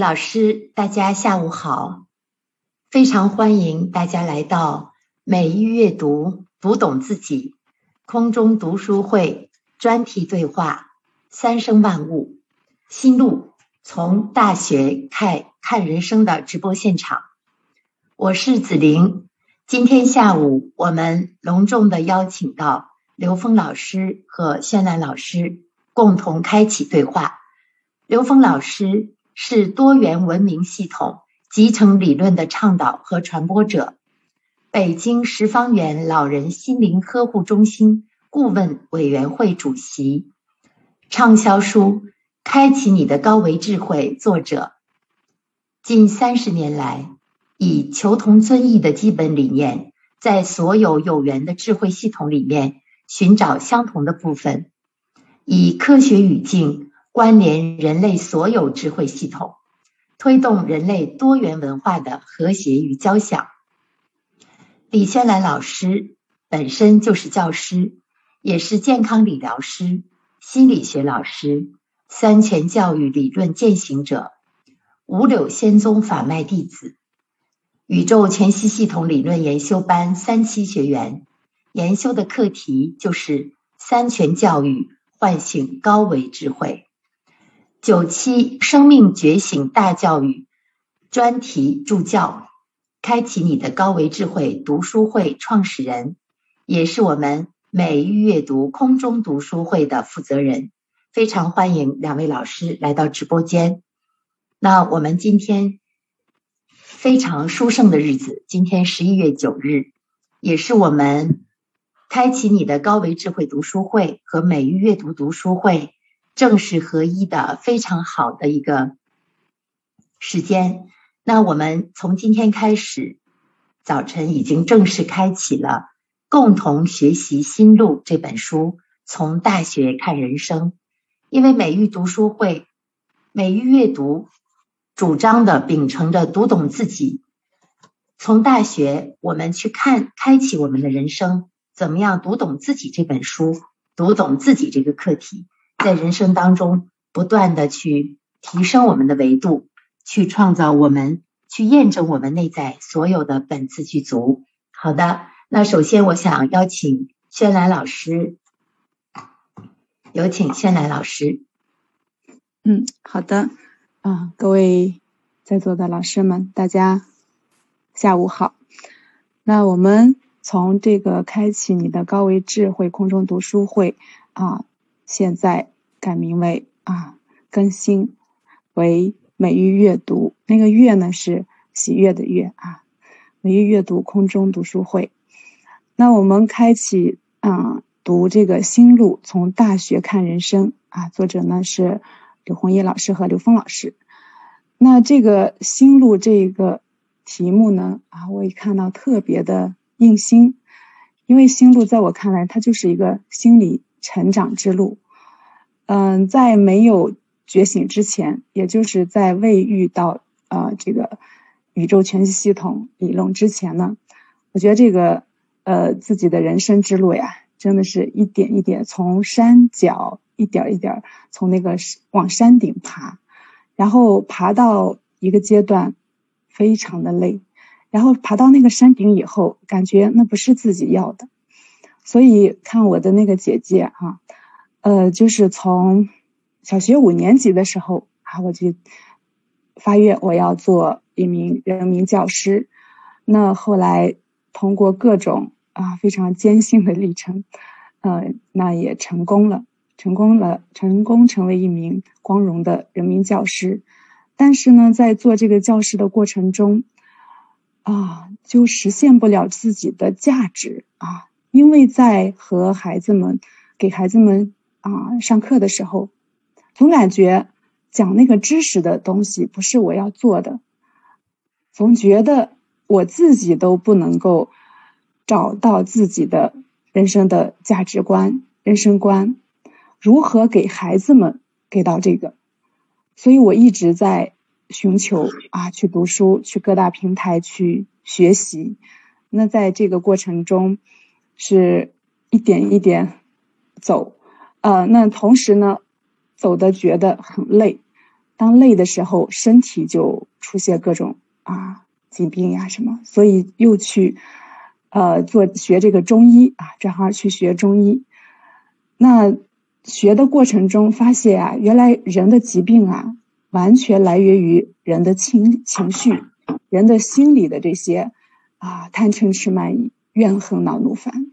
老师，大家下午好！非常欢迎大家来到美育阅读，读懂自己空中读书会专题对话《三生万物心路》，从大学看看人生的直播现场。我是子玲，今天下午我们隆重的邀请到刘峰老师和轩兰老师共同开启对话。刘峰老师。是多元文明系统集成理论的倡导和传播者，北京十方园老人心灵呵护中心顾问委员会主席，畅销书《开启你的高维智慧》作者。近三十年来，以求同存异的基本理念，在所有有缘的智慧系统里面寻找相同的部分，以科学语境。关联人类所有智慧系统，推动人类多元文化的和谐与交响。李轩兰老师本身就是教师，也是健康理疗师、心理学老师、三全教育理论践行者、五柳仙宗法脉弟子、宇宙全息系统理论研修班三期学员。研修的课题就是三全教育，唤醒高维智慧。九七生命觉醒大教育专题助教，开启你的高维智慧读书会创始人，也是我们美育阅读空中读书会的负责人。非常欢迎两位老师来到直播间。那我们今天非常殊胜的日子，今天十一月九日，也是我们开启你的高维智慧读书会和美育阅读读书会。正是合一的非常好的一个时间。那我们从今天开始，早晨已经正式开启了《共同学习心路》这本书，从大学看人生。因为美育读书会、美育阅读主张的秉承着读懂自己，从大学我们去看，开启我们的人生，怎么样读懂自己这本书，读懂自己这个课题。在人生当中，不断的去提升我们的维度，去创造我们，去验证我们内在所有的本自具足。好的，那首先我想邀请轩兰老师，有请轩兰老师。嗯，好的，啊，各位在座的老师们，大家下午好。那我们从这个开启你的高维智慧空中读书会啊。现在改名为啊，更新为美育阅读。那个阅呢是喜悦的悦啊，美育阅读空中读书会。那我们开启啊，读这个新路，从大学看人生啊。作者呢是刘红叶老师和刘峰老师。那这个新路这个题目呢啊，我一看到特别的应心，因为新路在我看来，它就是一个心理。成长之路，嗯，在没有觉醒之前，也就是在未遇到啊这个宇宙全息系统理论之前呢，我觉得这个呃自己的人生之路呀，真的是一点一点从山脚一点一点从那个往山顶爬，然后爬到一个阶段非常的累，然后爬到那个山顶以后，感觉那不是自己要的。所以看我的那个姐姐哈，呃，就是从小学五年级的时候啊，我就发愿我要做一名人民教师。那后来通过各种啊非常艰辛的历程，呃，那也成功了，成功了，成功成为一名光荣的人民教师。但是呢，在做这个教师的过程中，啊，就实现不了自己的价值啊。因为在和孩子们给孩子们啊上课的时候，总感觉讲那个知识的东西不是我要做的，总觉得我自己都不能够找到自己的人生的价值观、人生观，如何给孩子们给到这个？所以我一直在寻求啊，去读书，去各大平台去学习。那在这个过程中，是一点一点走，呃，那同时呢，走的觉得很累，当累的时候，身体就出现各种啊疾病呀什么，所以又去呃做学这个中医啊，转行去学中医。那学的过程中发现啊，原来人的疾病啊，完全来源于人的情情绪，人的心理的这些啊贪嗔痴慢疑、怨恨恼怒烦，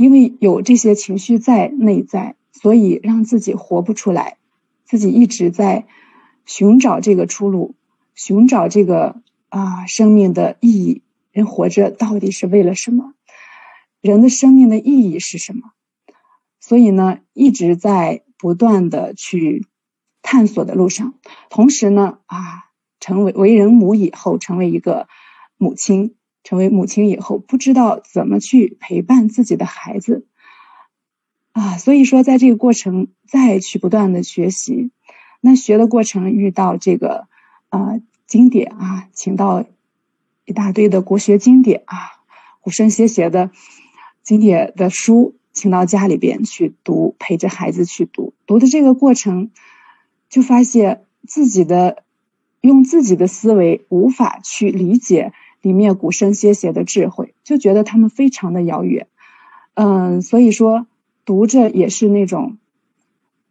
因为有这些情绪在内在，所以让自己活不出来，自己一直在寻找这个出路，寻找这个啊生命的意义。人活着到底是为了什么？人的生命的意义是什么？所以呢，一直在不断的去探索的路上，同时呢，啊，成为为人母以后，成为一个母亲，成为母亲以后，不知道怎么去陪伴自己的孩子，啊，所以说，在这个过程再去不断的学习，那学的过程遇到这个啊经典啊，请到一大堆的国学经典啊，古圣先贤的经典的书。请到家里边去读，陪着孩子去读。读的这个过程，就发现自己的用自己的思维无法去理解里面古圣先贤的智慧，就觉得他们非常的遥远。嗯，所以说读着也是那种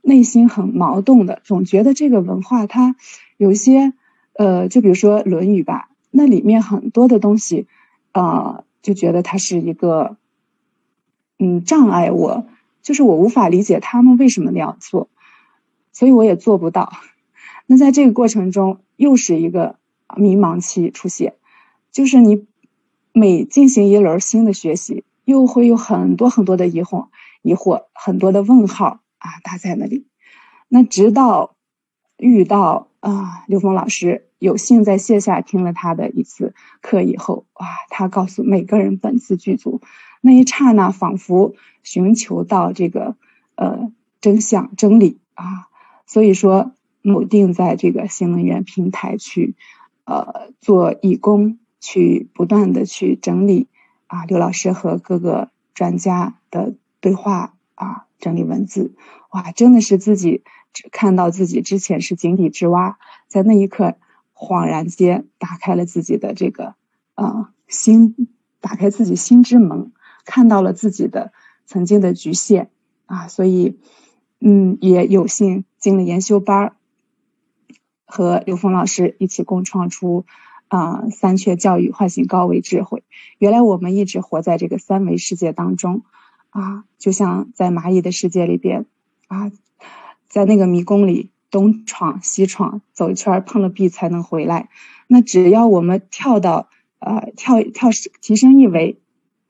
内心很矛盾的，总觉得这个文化它有一些呃，就比如说《论语》吧，那里面很多的东西，啊，就觉得它是一个。嗯，障碍我就是我无法理解他们为什么那样做，所以我也做不到。那在这个过程中，又是一个迷茫期出现，就是你每进行一轮新的学习，又会有很多很多的疑惑、疑惑，很多的问号啊打在那里。那直到遇到啊刘峰老师，有幸在线下听了他的一次课以后，哇，他告诉每个人本自具足。那一刹那，仿佛寻求到这个呃真相真理啊，所以说笃定在这个新能源平台去呃做义工，去不断的去整理啊刘老师和各个专家的对话啊，整理文字，哇，真的是自己看到自己之前是井底之蛙，在那一刻恍然间打开了自己的这个啊心，打开自己心之门。看到了自己的曾经的局限啊，所以嗯，也有幸进了研修班儿，和刘峰老师一起共创出啊三缺教育唤醒高维智慧。原来我们一直活在这个三维世界当中啊，就像在蚂蚁的世界里边啊，在那个迷宫里东闯西闯，走一圈碰了壁才能回来。那只要我们跳到呃跳跳提升一维。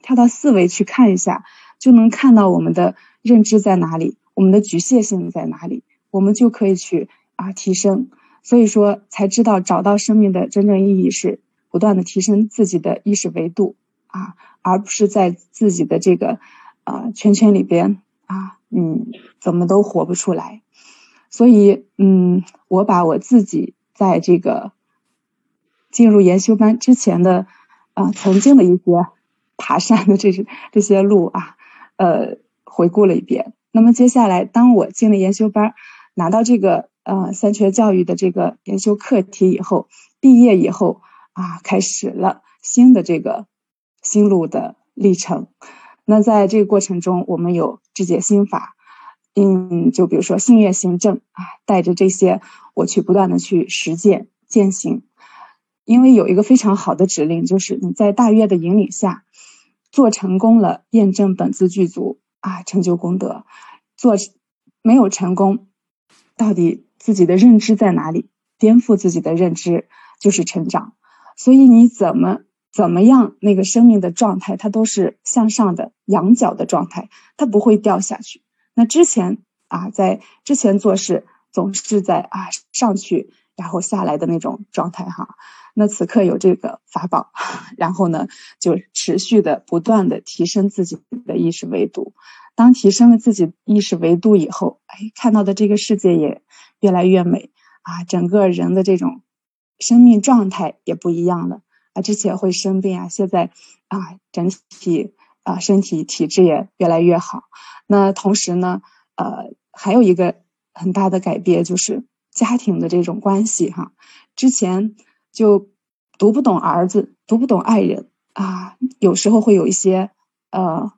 跳到四维去看一下，就能看到我们的认知在哪里，我们的局限性在哪里，我们就可以去啊提升。所以说，才知道找到生命的真正意义是不断的提升自己的意识维度啊，而不是在自己的这个啊圈圈里边啊，嗯，怎么都活不出来。所以，嗯，我把我自己在这个进入研修班之前的啊曾经的一些。爬山的这些这些路啊，呃，回顾了一遍。那么接下来，当我进了研修班，拿到这个呃三全教育的这个研修课题以后，毕业以后啊，开始了新的这个心路的历程。那在这个过程中，我们有智解心法，嗯，就比如说信愿行正啊，带着这些我去不断的去实践践行。因为有一个非常好的指令，就是你在大约的引领下。做成功了，验证本自具足啊，成就功德；做没有成功，到底自己的认知在哪里？颠覆自己的认知就是成长。所以你怎么怎么样，那个生命的状态，它都是向上的仰角的状态，它不会掉下去。那之前啊，在之前做事总是在啊上去。然后下来的那种状态哈，那此刻有这个法宝，然后呢就持续的不断的提升自己的意识维度。当提升了自己意识维度以后，哎，看到的这个世界也越来越美啊，整个人的这种生命状态也不一样了啊。之前会生病啊，现在啊整体啊身体体质也越来越好。那同时呢，呃，还有一个很大的改变就是。家庭的这种关系哈。之前就读不懂儿子，读不懂爱人啊，有时候会有一些呃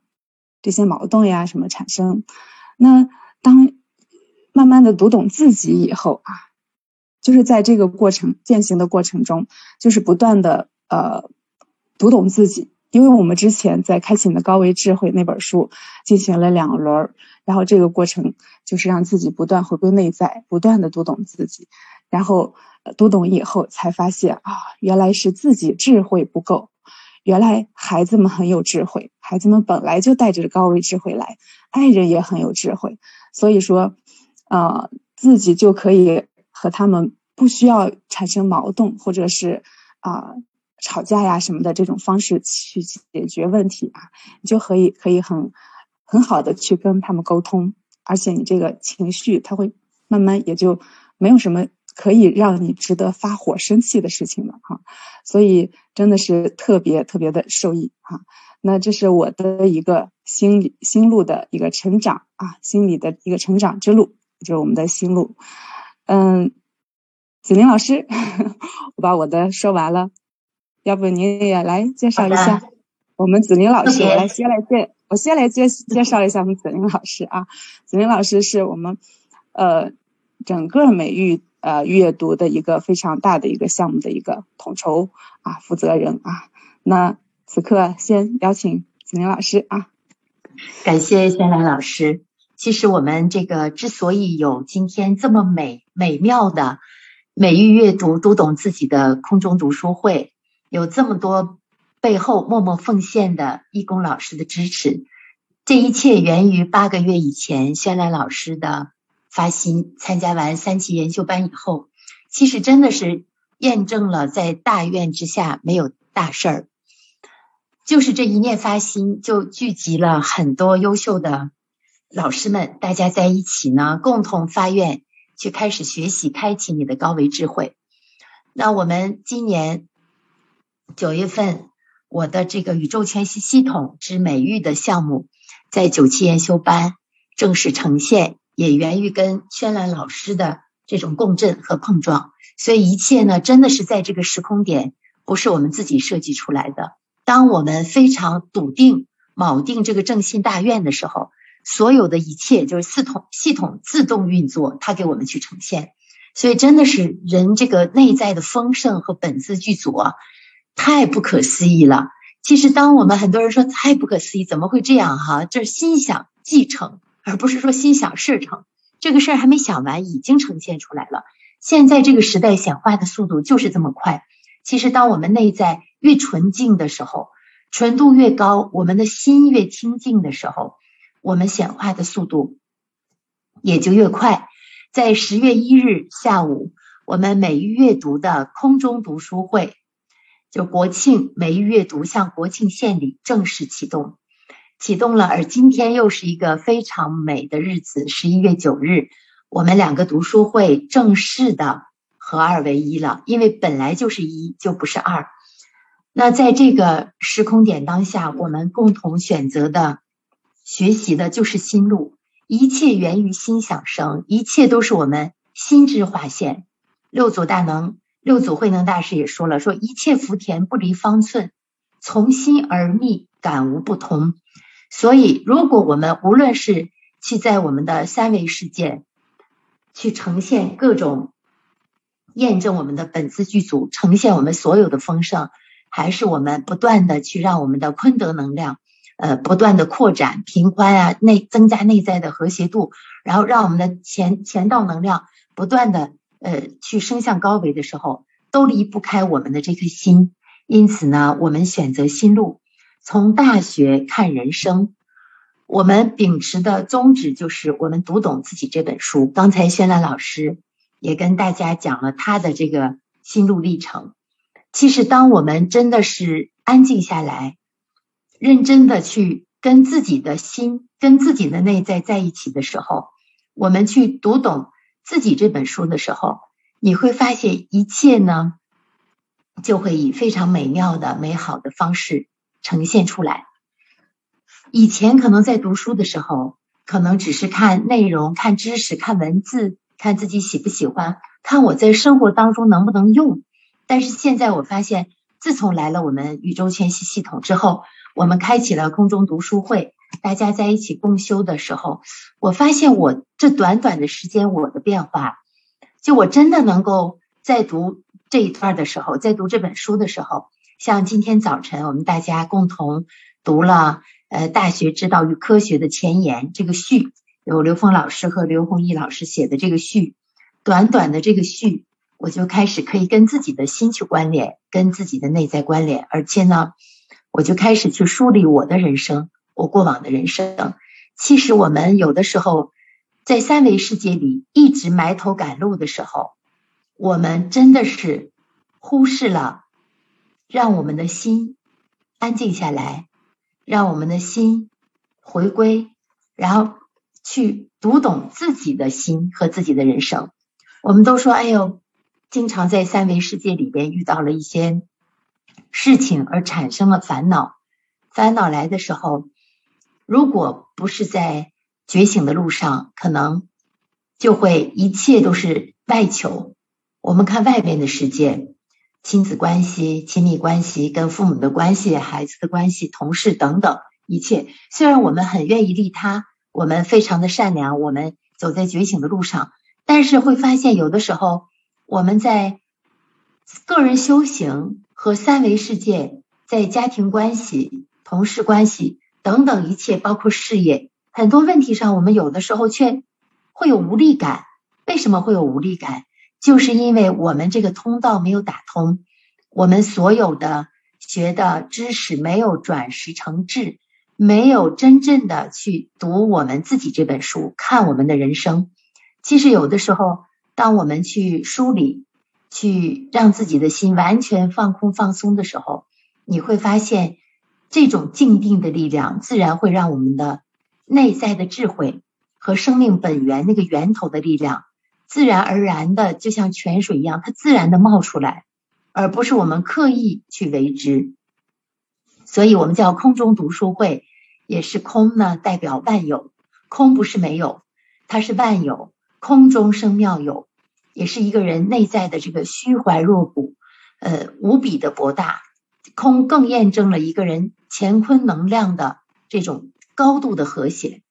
这些矛盾呀什么产生。那当慢慢的读懂自己以后啊，就是在这个过程践行的过程中，就是不断的呃读懂自己。因为我们之前在《开启你的高维智慧》那本书进行了两轮，然后这个过程就是让自己不断回归内在，不断的读懂自己，然后读懂以后才发现啊，原来是自己智慧不够，原来孩子们很有智慧，孩子们本来就带着高维智慧来，爱人也很有智慧，所以说，呃，自己就可以和他们不需要产生矛盾，或者是啊。吵架呀什么的这种方式去解决问题啊，你就可以可以很很好的去跟他们沟通，而且你这个情绪他会慢慢也就没有什么可以让你值得发火生气的事情了哈，所以真的是特别特别的受益哈。那这是我的一个心理心路的一个成长啊，心理的一个成长之路，就是我们的心路。嗯，子林老师，我把我的说完了。要不您也来介绍一下我们子林老师？我来先来介，我先来介介绍一下我们子林老师啊。子林老师是我们呃整个美育呃阅读的一个非常大的一个项目的一个统筹啊负责人啊。那此刻先邀请子宁老师啊。感谢轩兰老师。其实我们这个之所以有今天这么美美妙的美育阅读读懂自己的空中读书会。有这么多背后默默奉献的义工老师的支持，这一切源于八个月以前轩兰老师的发心。参加完三期研修班以后，其实真的是验证了在大愿之下没有大事儿。就是这一念发心，就聚集了很多优秀的老师们，大家在一起呢，共同发愿去开始学习，开启你的高维智慧。那我们今年。九月份，我的这个宇宙全息系统之美育的项目，在九期研修班正式呈现，也源于跟轩兰老师的这种共振和碰撞。所以一切呢，真的是在这个时空点，不是我们自己设计出来的。当我们非常笃定、铆定这个正信大愿的时候，所有的一切就是系统系统自动运作，它给我们去呈现。所以真的是人这个内在的丰盛和本自具足啊。太不可思议了！其实，当我们很多人说太不可思议，怎么会这样？哈，这是心想即成，而不是说心想事成。这个事儿还没想完，已经呈现出来了。现在这个时代显化的速度就是这么快。其实，当我们内在越纯净的时候，纯度越高，我们的心越清净的时候，我们显化的速度也就越快。在十月一日下午，我们每日阅读的空中读书会。就国庆美育阅读向国庆献礼正式启动，启动了。而今天又是一个非常美的日子，十一月九日，我们两个读书会正式的合二为一了。因为本来就是一，就不是二。那在这个时空点当下，我们共同选择的学习的就是心路，一切源于心想生，一切都是我们心之化现。六祖大能。六祖慧能大师也说了：“说一切福田不离方寸，从心而觅，感无不同。所以，如果我们无论是去在我们的三维世界去呈现各种验证我们的本自具足，呈现我们所有的丰盛，还是我们不断的去让我们的坤德能量呃不断的扩展平宽啊内增加内在的和谐度，然后让我们的前前道能量不断的。”呃，去升向高维的时候，都离不开我们的这颗心。因此呢，我们选择心路，从大学看人生。我们秉持的宗旨就是，我们读懂自己这本书。刚才轩兰老师也跟大家讲了他的这个心路历程。其实，当我们真的是安静下来，认真的去跟自己的心、跟自己的内在在一起的时候，我们去读懂。自己这本书的时候，你会发现一切呢，就会以非常美妙的、美好的方式呈现出来。以前可能在读书的时候，可能只是看内容、看知识、看文字、看自己喜不喜欢，看我在生活当中能不能用。但是现在我发现，自从来了我们宇宙全息系统之后，我们开启了空中读书会，大家在一起共修的时候，我发现我这短短的时间我的变化，就我真的能够在读这一段的时候，在读这本书的时候，像今天早晨我们大家共同读了呃《大学之道与科学》的前言这个序，有刘峰老师和刘弘毅老师写的这个序，短短的这个序，我就开始可以跟自己的心去关联，跟自己的内在关联，而且呢。我就开始去梳理我的人生，我过往的人生。其实我们有的时候在三维世界里一直埋头赶路的时候，我们真的是忽视了让我们的心安静下来，让我们的心回归，然后去读懂自己的心和自己的人生。我们都说，哎呦，经常在三维世界里边遇到了一些。事情而产生了烦恼，烦恼来的时候，如果不是在觉醒的路上，可能就会一切都是外求。我们看外边的世界，亲子关系、亲密关系、跟父母的关系、孩子的关系、同事等等一切，虽然我们很愿意利他，我们非常的善良，我们走在觉醒的路上，但是会发现有的时候我们在个人修行。和三维世界在家庭关系、同事关系等等一切，包括事业，很多问题上，我们有的时候却会有无力感。为什么会有无力感？就是因为我们这个通道没有打通，我们所有的学的知识没有转识成智，没有真正的去读我们自己这本书，看我们的人生。其实有的时候，当我们去梳理。去让自己的心完全放空放松的时候，你会发现这种静定的力量，自然会让我们的内在的智慧和生命本源那个源头的力量，自然而然的就像泉水一样，它自然的冒出来，而不是我们刻意去为之。所以，我们叫空中读书会，也是空呢，代表万有，空不是没有，它是万有，空中生妙有。也是一个人内在的这个虚怀若谷，呃，无比的博大。空更验证了一个人乾坤能量的这种高度的和谐。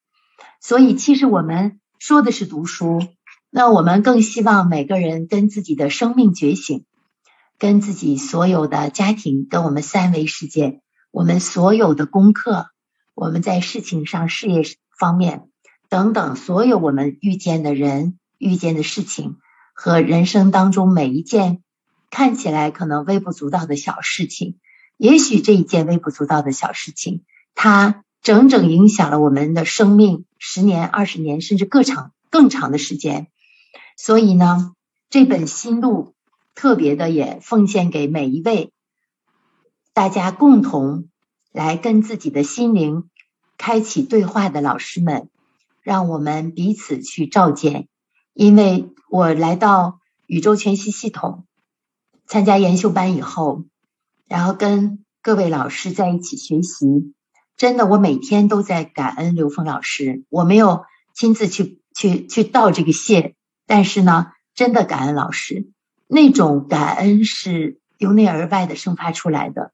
所以，其实我们说的是读书，那我们更希望每个人跟自己的生命觉醒，跟自己所有的家庭，跟我们三维世界，我们所有的功课，我们在事情上、事业方面等等，所有我们遇见的人、遇见的事情。和人生当中每一件看起来可能微不足道的小事情，也许这一件微不足道的小事情，它整整影响了我们的生命十年、二十年，甚至更长、更长的时间。所以呢，这本心路特别的也奉献给每一位大家共同来跟自己的心灵开启对话的老师们，让我们彼此去照见。因为我来到宇宙全息系统参加研修班以后，然后跟各位老师在一起学习，真的，我每天都在感恩刘峰老师。我没有亲自去去去道这个谢，但是呢，真的感恩老师，那种感恩是由内而外的生发出来的。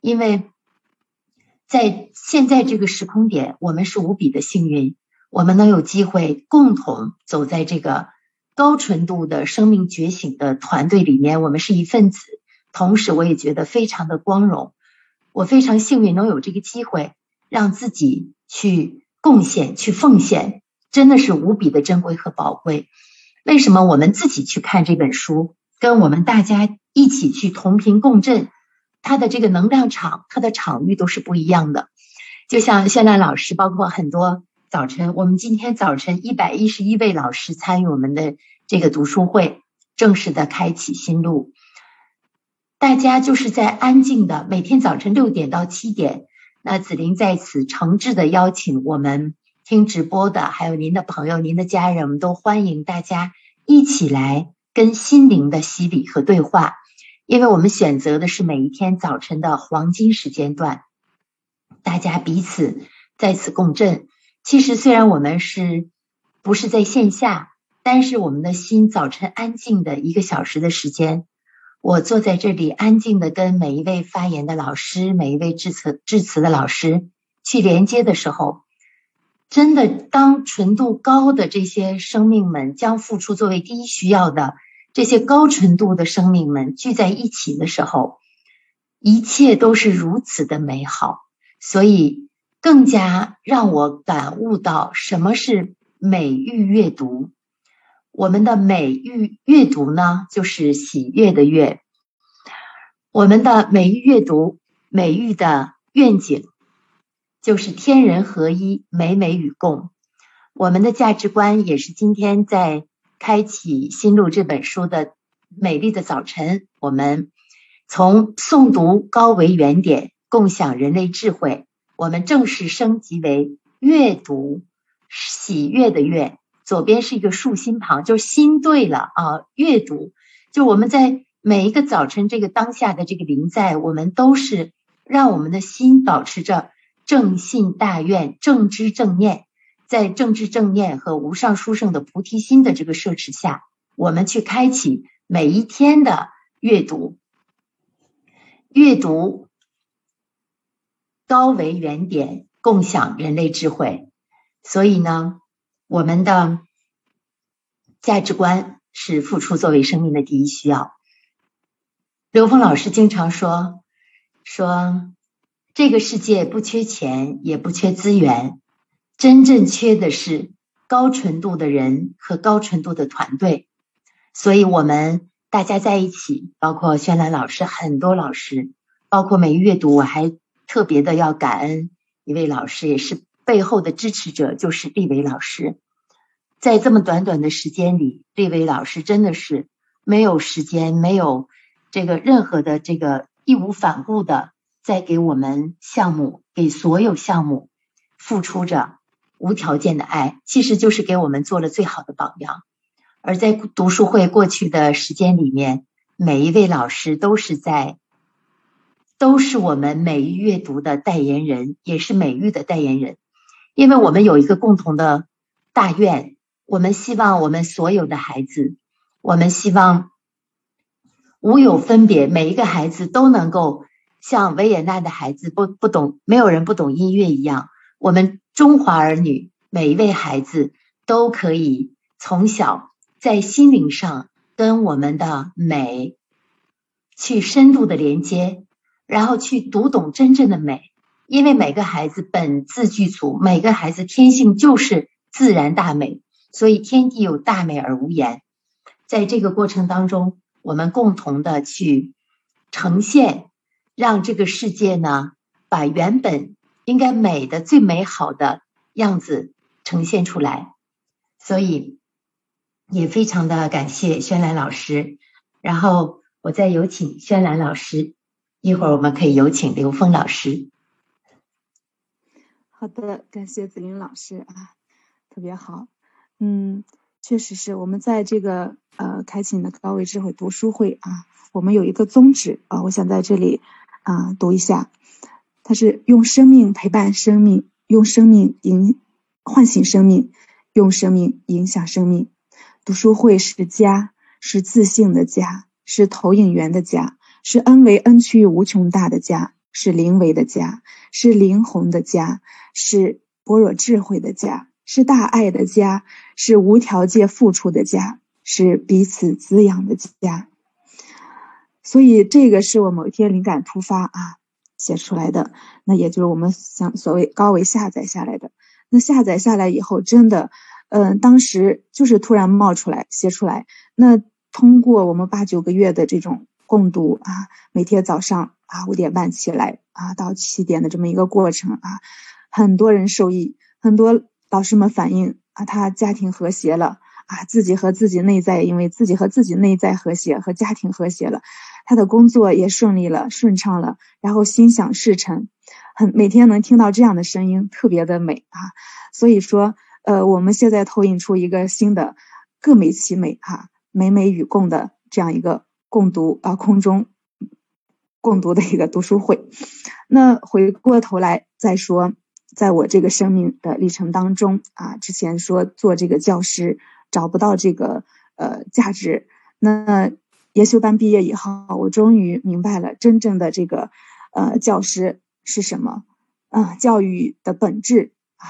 因为在现在这个时空点，我们是无比的幸运。我们能有机会共同走在这个高纯度的生命觉醒的团队里面，我们是一份子。同时，我也觉得非常的光荣。我非常幸运能有这个机会，让自己去贡献、去奉献，真的是无比的珍贵和宝贵。为什么我们自己去看这本书，跟我们大家一起去同频共振，它的这个能量场、它的场域都是不一样的。就像绚烂老师，包括很多。早晨，我们今天早晨一百一十一位老师参与我们的这个读书会，正式的开启新路。大家就是在安静的每天早晨六点到七点，那子玲在此诚挚的邀请我们听直播的，还有您的朋友、您的家人，我们都欢迎大家一起来跟心灵的洗礼和对话，因为我们选择的是每一天早晨的黄金时间段，大家彼此在此共振。其实，虽然我们是不是在线下，但是我们的心早晨安静的一个小时的时间，我坐在这里安静的跟每一位发言的老师，每一位致辞致辞的老师去连接的时候，真的当纯度高的这些生命们将付出作为第一需要的这些高纯度的生命们聚在一起的时候，一切都是如此的美好，所以更加让我感悟到什么是。美育阅读，我们的美育阅读呢，就是喜悦的悦。我们的美育阅读，美育的愿景，就是天人合一，美美与共。我们的价值观也是今天在开启新路这本书的美丽的早晨，我们从诵读高维原点，共享人类智慧，我们正式升级为阅读。喜悦的悦，左边是一个竖心旁，就是心对了啊。阅读，就我们在每一个早晨这个当下的这个临在，我们都是让我们的心保持着正信大愿、正知正念，在正知正念和无上殊胜的菩提心的这个摄持下，我们去开启每一天的阅读，阅读高维原点，共享人类智慧。所以呢，我们的价值观是付出作为生命的第一需要。刘峰老师经常说，说这个世界不缺钱，也不缺资源，真正缺的是高纯度的人和高纯度的团队。所以，我们大家在一起，包括轩兰老师，很多老师，包括美阅读，我还特别的要感恩一位老师，也是。背后的支持者就是立伟老师，在这么短短的时间里，立伟老师真的是没有时间，没有这个任何的这个义无反顾的在给我们项目，给所有项目付出着无条件的爱，其实就是给我们做了最好的榜样。而在读书会过去的时间里面，每一位老师都是在。都是我们美育阅读的代言人，也是美育的代言人。因为我们有一个共同的大愿，我们希望我们所有的孩子，我们希望无有分别，每一个孩子都能够像维也纳的孩子不不懂，没有人不懂音乐一样，我们中华儿女每一位孩子都可以从小在心灵上跟我们的美去深度的连接，然后去读懂真正的美。因为每个孩子本自具足，每个孩子天性就是自然大美，所以天地有大美而无言。在这个过程当中，我们共同的去呈现，让这个世界呢，把原本应该美的最美好的样子呈现出来。所以也非常的感谢轩兰老师，然后我再有请轩兰老师，一会儿我们可以有请刘峰老师。好的，感谢子林老师啊，特别好。嗯，确实是我们在这个呃开启你的高维智慧读书会啊，我们有一个宗旨啊，我想在这里啊读一下，它是用生命陪伴生命，用生命影唤醒生命，用生命影响生命。读书会是家，是自信的家，是投影源的家，是恩为恩区无穷大的家。是灵为的家，是灵魂的家，是般若智慧的家，是大爱的家，是无条件付出的家，是彼此滋养的家。所以，这个是我某一天灵感突发啊写出来的，那也就是我们想所谓高维下载下来的。那下载下来以后，真的，嗯，当时就是突然冒出来写出来。那通过我们八九个月的这种共读啊，每天早上。啊，五点半起来啊，到七点的这么一个过程啊，很多人受益，很多老师们反映啊，他家庭和谐了啊，自己和自己内在，因为自己和自己内在和谐，和家庭和谐了，他的工作也顺利了，顺畅了，然后心想事成，很每天能听到这样的声音，特别的美啊，所以说，呃，我们现在投影出一个新的各美其美哈，美美与共的这样一个共读啊，空中。共读的一个读书会，那回过头来再说，在我这个生命的历程当中啊，之前说做这个教师，找不到这个呃价值。那研修班毕业以后，我终于明白了真正的这个呃教师是什么啊？教育的本质啊，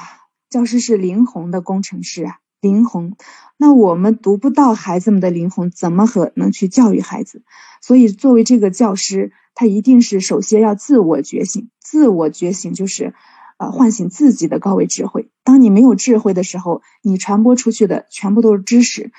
教师是灵魂的工程师啊，灵魂。那我们读不到孩子们的灵魂，怎么和能去教育孩子？所以，作为这个教师，他一定是首先要自我觉醒。自我觉醒就是，呃，唤醒自己的高维智慧。当你没有智慧的时候，你传播出去的全部都是知识。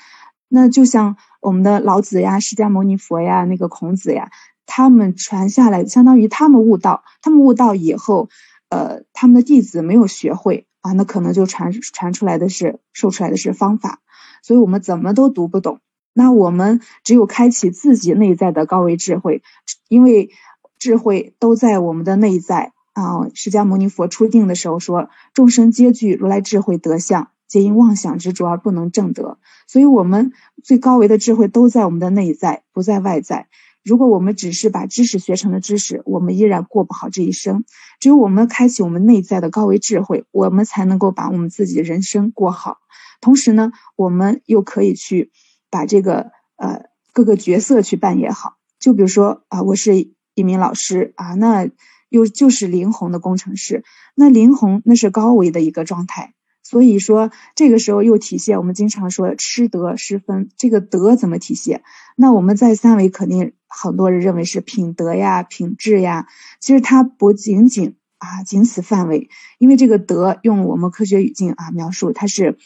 那就像我们的老子呀、释迦牟尼佛呀、那个孔子呀，他们传下来，相当于他们悟道。他们悟道以后，呃，他们的弟子没有学会啊，那可能就传传出来的是，授出来的是方法。所以我们怎么都读不懂，那我们只有开启自己内在的高维智慧，因为智慧都在我们的内在啊。释迦牟尼佛出定的时候说：“众生皆具如来智慧德相，皆因妄想执着而不能正得。”所以，我们最高维的智慧都在我们的内在，不在外在。如果我们只是把知识学成了知识，我们依然过不好这一生。只有我们开启我们内在的高维智慧，我们才能够把我们自己的人生过好。同时呢，我们又可以去把这个呃各个角色去扮演好。就比如说啊，我是一名老师啊，那又就是灵魂的工程师。那灵魂那是高维的一个状态，所以说这个时候又体现我们经常说吃德失分。这个德怎么体现？那我们在三维肯定很多人认为是品德呀、品质呀，其实它不仅仅啊仅此范围，因为这个德用我们科学语境啊描述，它是。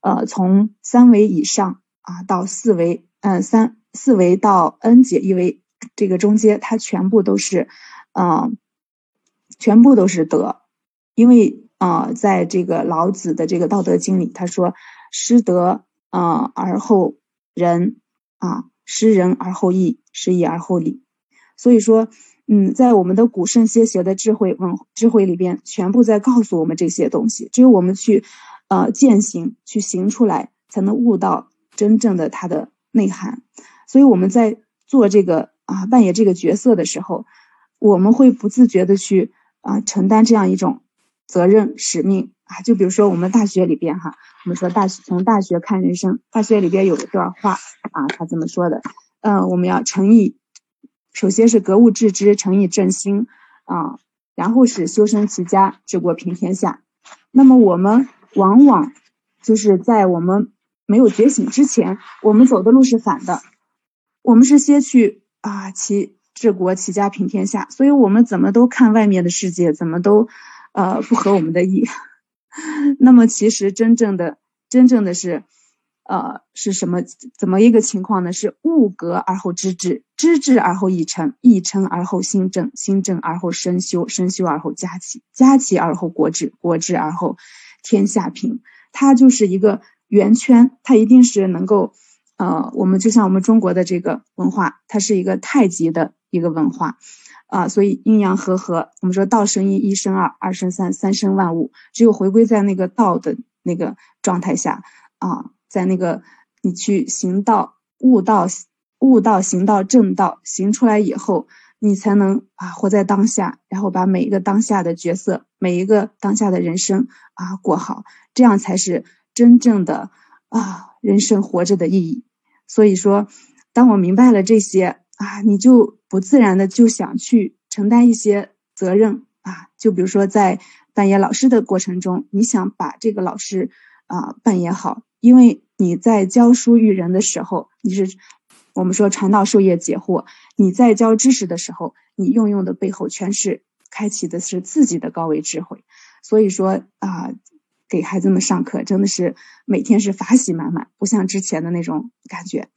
呃，从三维以上啊到四维，嗯，三四维到 n 减一维这个中间，它全部都是，嗯，全部都是德，因为啊，在这个老子的这个《道德经》里，他说：“失德啊而后仁啊，失仁而后义，失义而后礼。”所以说，嗯，在我们的古圣先贤的智慧文智慧里边，全部在告诉我们这些东西，只有我们去。呃，践行去行出来，才能悟到真正的它的内涵。所以我们在做这个啊，扮演这个角色的时候，我们会不自觉的去啊承担这样一种责任使命啊。就比如说我们大学里边哈，我们说大学从大学看人生，大学里边有一段话啊，他这么说的？嗯，我们要诚意，首先是格物致知，诚意正心啊，然后是修身齐家，治国平天下。那么我们。往往就是在我们没有觉醒之前，我们走的路是反的。我们是先去啊，齐治国齐家平天下，所以我们怎么都看外面的世界，怎么都呃不合我们的意。那么其实真正的真正的是呃是什么？怎么一个情况呢？是物格而后知至，知至而后意诚，意诚而后心正，心正而后身修，身修而后家齐，家齐而后国治，国治而后。天下平，它就是一个圆圈，它一定是能够，呃，我们就像我们中国的这个文化，它是一个太极的一个文化，啊，所以阴阳和合，我们说道生一，一生二，二生三，三生万物，只有回归在那个道的那个状态下，啊，在那个你去行道、悟道、悟道、行道、正道，行出来以后。你才能啊活在当下，然后把每一个当下的角色，每一个当下的人生啊过好，这样才是真正的啊人生活着的意义。所以说，当我明白了这些啊，你就不自然的就想去承担一些责任啊。就比如说在扮演老师的过程中，你想把这个老师啊扮演好，因为你在教书育人的时候，你是。我们说传道授业解惑，你在教知识的时候，你运用的背后全是开启的是自己的高维智慧。所以说啊，给孩子们上课真的是每天是法喜满满，不像之前的那种感觉。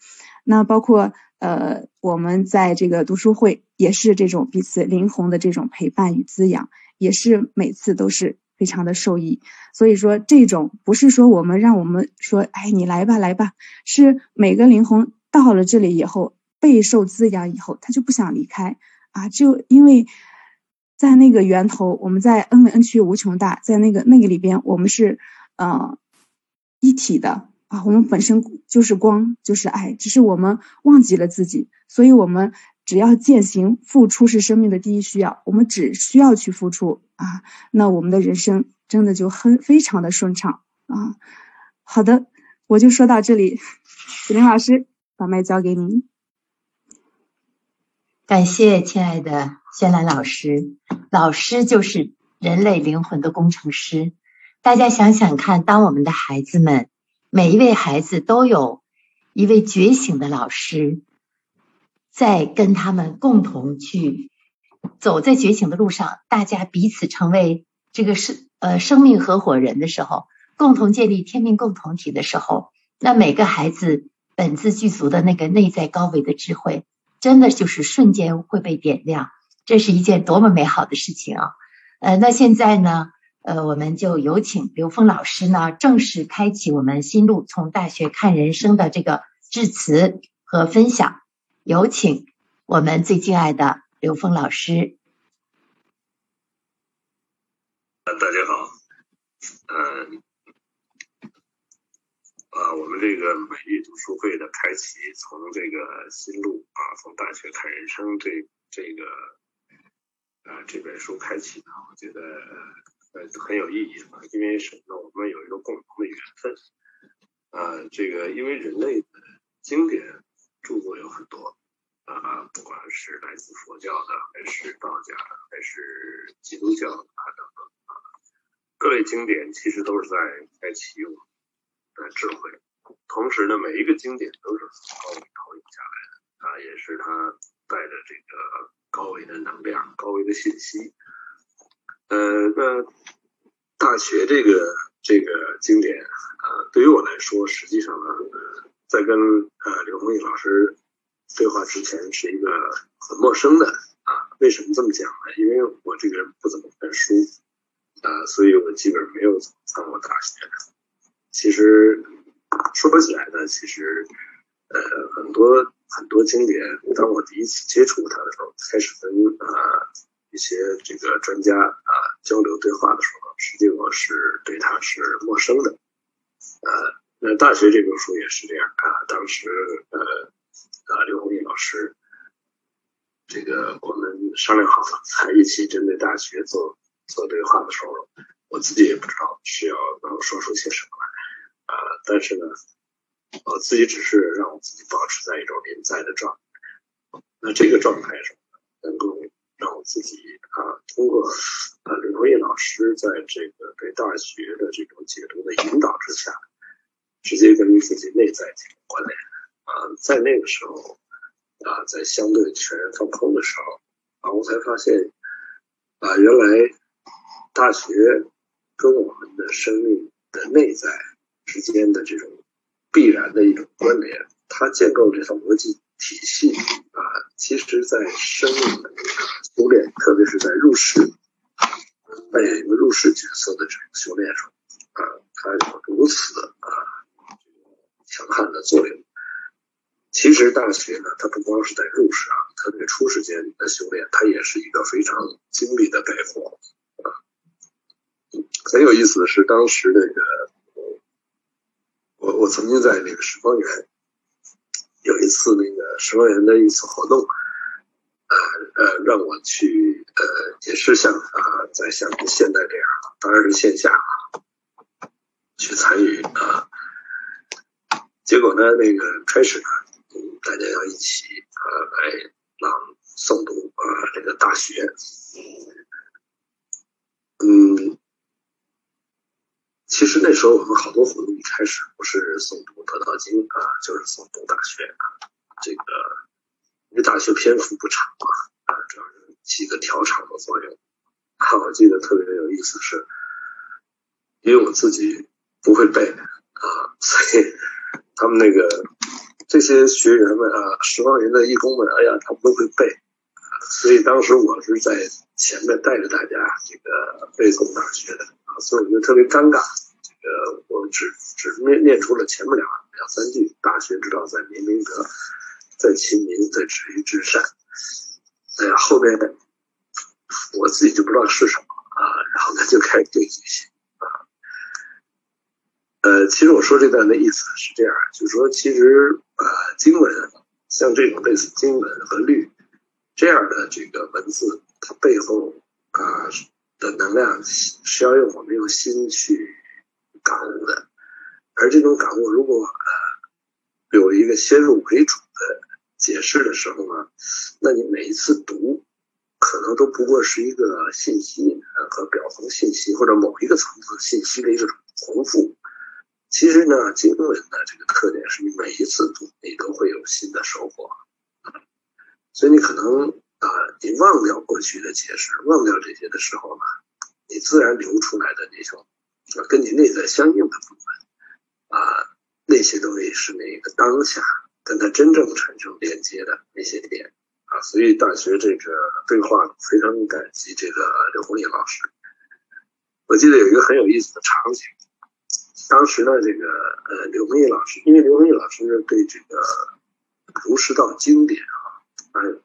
那包括呃，我们在这个读书会也是这种彼此灵魂的这种陪伴与滋养，也是每次都是非常的受益。所以说这种不是说我们让我们说，哎，你来吧来吧，是每个灵魂。到了这里以后，备受滋养以后，他就不想离开啊！就因为在那个源头，我们在恩恩区无穷大，在那个那个里边，我们是呃一体的啊！我们本身就是光，就是爱，只是我们忘记了自己，所以我们只要践行付出是生命的第一需要，我们只需要去付出啊！那我们的人生真的就很非常的顺畅啊！好的。我就说到这里，子林老师，把麦交给您。感谢亲爱的轩兰老师，老师就是人类灵魂的工程师。大家想想看，当我们的孩子们，每一位孩子都有一位觉醒的老师，在跟他们共同去走在觉醒的路上，大家彼此成为这个是呃生命合伙人的时候，共同建立天命共同体的时候，那每个孩子本自具足的那个内在高维的智慧。真的就是瞬间会被点亮，这是一件多么美好的事情啊！呃，那现在呢，呃，我们就有请刘峰老师呢，正式开启我们新路从大学看人生的这个致辞和分享。有请我们最敬爱的刘峰老师。大家好，嗯。啊，我们这个美丽读书会的开启，从这个新路啊，从大学看人生这这个呃这本书开启呢，我觉得呃很有意义啊，因为什么呢？我们有一个共同的缘分啊，这个因为人类的经典著作有很多啊，不管是来自佛教的，还是道家的，还是基督教的啊等等啊，各类经典其实都是在在启用。的智慧，同时呢，每一个经典都是从高维投影下来的啊，也是它带着这个高维的能量、高维的信息。呃，那大学这个这个经典啊，对于我来说，实际上呢，在跟呃刘红毅老师对话之前，是一个很陌生的啊。为什么这么讲呢？因为我这个人不怎么看书啊，所以我基本上没有上过大学。其实说起来呢，其实呃很多很多经典，当我第一次接触它的时候，开始跟啊一些这个专家啊交流对话的时候，实际我是对它是陌生的。呃，那大学这本书也是这样啊，当时呃啊刘红毅老师，这个我们商量好了，才一起针对大学做做对话的时候，我自己也不知道需要能说出些什么来。啊，但是呢，我自己只是让我自己保持在一种临在的状态。那这个状态是能够让我自己啊，通过啊李国义老师在这个对大学的这种解读的引导之下，直接跟自己内在进行关联。啊，在那个时候啊，在相对全然放空的时候啊，我才发现啊，原来大学跟我们的生命的内在。之间的这种必然的一种关联，它建构这套逻辑体系啊，其实，在生命的修炼，特别是在入世扮演一个入世角色的这种修炼上啊，它有如此啊强悍的作用。其实大学呢，它不光是在入世啊，它在初世间的修炼，它也是一个非常精密的概括啊。很有意思的是，当时那个。我我曾经在那个十方园有一次那个十方园的一次活动，呃呃，让我去呃，也是像啊，在像现在这样，当然是线下去参与啊。结果呢，那个开始呢，大家要一起啊来朗诵读啊这个大学，嗯。其实那时候我们好多活动一开始不是诵读《得道经》啊，就是诵读《大学》啊。这个因为大学篇幅不长嘛，啊，主要是起个调场的作用。啊，我记得特别有意思是，因为我自己不会背啊，所以他们那个这些学员们啊，十方人的义工们，哎呀，他们都会背，所以当时我是在前面带着大家这个背诵《大学》的啊。所以我就特别尴尬，这个我只只念念出了前面两两三句：“大学之道，在明明德，在亲民，在止于至善。”哎呀，后面我自己就不知道是什么啊，然后他就开始对句。呃，其实我说这段的意思是这样，就是说，其实呃，经文像这种类似经文和律这样的这个文字，它背后啊。的能量是要用我们用心去感悟的，而这种感悟如果呃有一个先入为主的解释的时候呢，那你每一次读，可能都不过是一个信息和表层信息或者某一个层次信息的一个重复。其实呢，经文的这个特点是你每一次读，你都会有新的收获。所以你可能啊，你忘掉过去的解释，忘掉这些的时候呢，你自然流出来的那种跟你内在相应的部分啊，那些东西是那个当下跟他真正产生连接的那些点啊。所以大学这个对话非常感激这个刘红丽老师。我记得有一个很有意思的场景。当时呢，这个呃，刘恒义老师，因为刘恒义老师呢对这个儒释道经典啊，有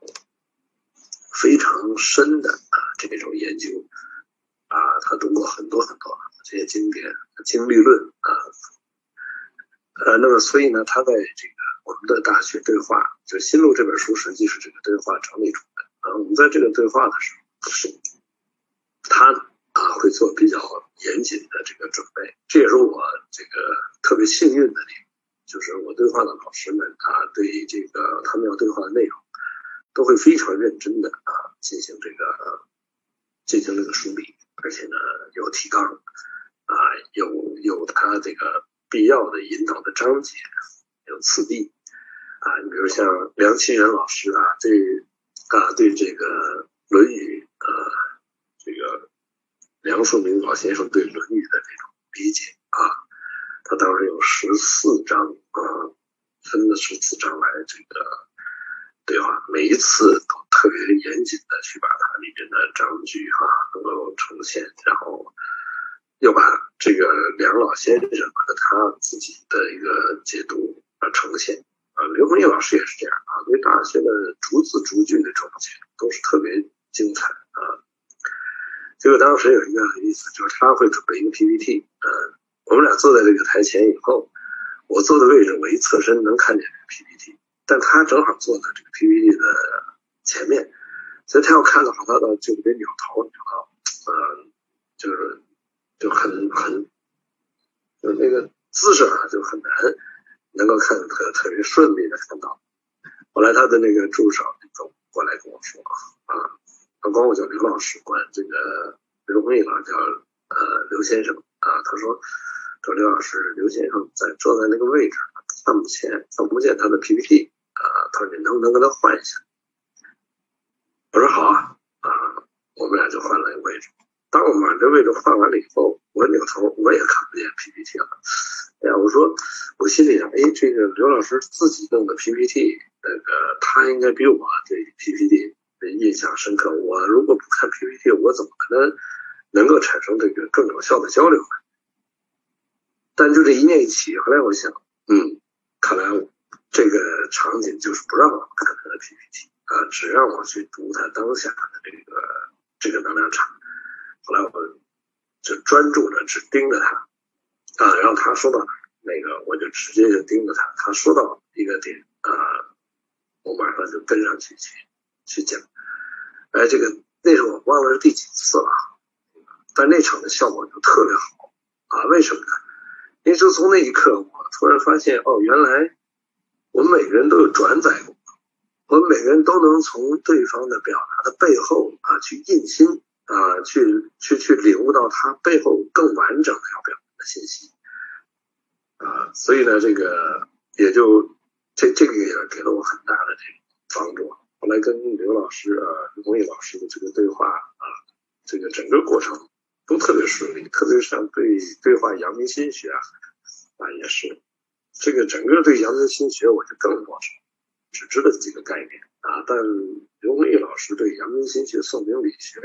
非常深的啊这种研究啊，他读过很多很多这些经典经律论啊，呃，那么所以呢，他在这个我们的大学对话，就《新路》这本书，实际是这个对话整理出来的啊。我们在这个对话的时候，是他会做比较。严谨的这个准备，这也是我这个特别幸运的地方，就是我对话的老师们啊，对这个他们要对话的内容，都会非常认真的啊进行这个进行这个梳理，而且呢有提纲啊，有有他这个必要的引导的章节，有次第啊，你比如像梁清源老师啊，对啊对这个《论语》啊这个。梁漱溟老先生对《论语》的这种理解啊，他当时有十四章啊，分了十四章来这个对话，每一次都特别严谨的去把它里边的章句哈能够呈现，然后又把这个梁老先生和他自己的一个解读啊呈现啊，刘恒义老师也是这样啊，对大学的逐字逐句的这种解读都是特别精彩。啊。结果当时有一个很意思，就是他会准备一个 PPT，嗯，我们俩坐在这个台前以后，我坐的位置我一侧身能看见这个 PPT，但他正好坐在这个 PPT 的前面，所以他要看的话，他到就得扭头，扭到，嗯，就是就很很，就那个姿势啊，就很难能够看特特别顺利的看到。后来他的那个助手就过来跟我说啊。他管我叫刘老师，管这个刘慧呢叫呃刘先生啊。他说说刘老师，刘先生在坐在那个位置，看不见看不见他的 PPT 啊。他说你能不能跟他换一下？我说好啊啊，我们俩就换了一个位置。当我们把这位置换完了以后，我扭头我也看不见 PPT 了。哎呀，我说我心里想，哎，这个刘老师自己弄的 PPT，那个他应该比我这 PPT。印象深刻。我如果不看 PPT，我怎么可能能够产生这个更有效的交流呢？但就这一念一起，后来我想，嗯，看来这个场景就是不让我看他的 PPT 啊，只让我去读他当下的这个这个能量场。后来我就专注着只盯着他啊，然后他说到那个，我就直接就盯着他。他说到一个点啊，我马上就跟上去去。去讲，哎，这个那时候我忘了是第几次了，但那场的效果就特别好啊！为什么呢？因为就从那一刻，我突然发现，哦，原来我们每个人都有转载过，我们每个人都能从对方的表达的背后啊，去印心啊，去去去领悟到他背后更完整的要表达的信息啊！所以呢，这个也就这这个也给了我很大的这个帮助。后来跟刘老师啊、刘毅老师的这个对话啊，这个整个过程都特别顺利，特别像对对话阳明心学啊，啊也是这个整个对阳明心学我就更陌生，只知道几个概念啊。但刘毅老师对阳明心学、宋明理学，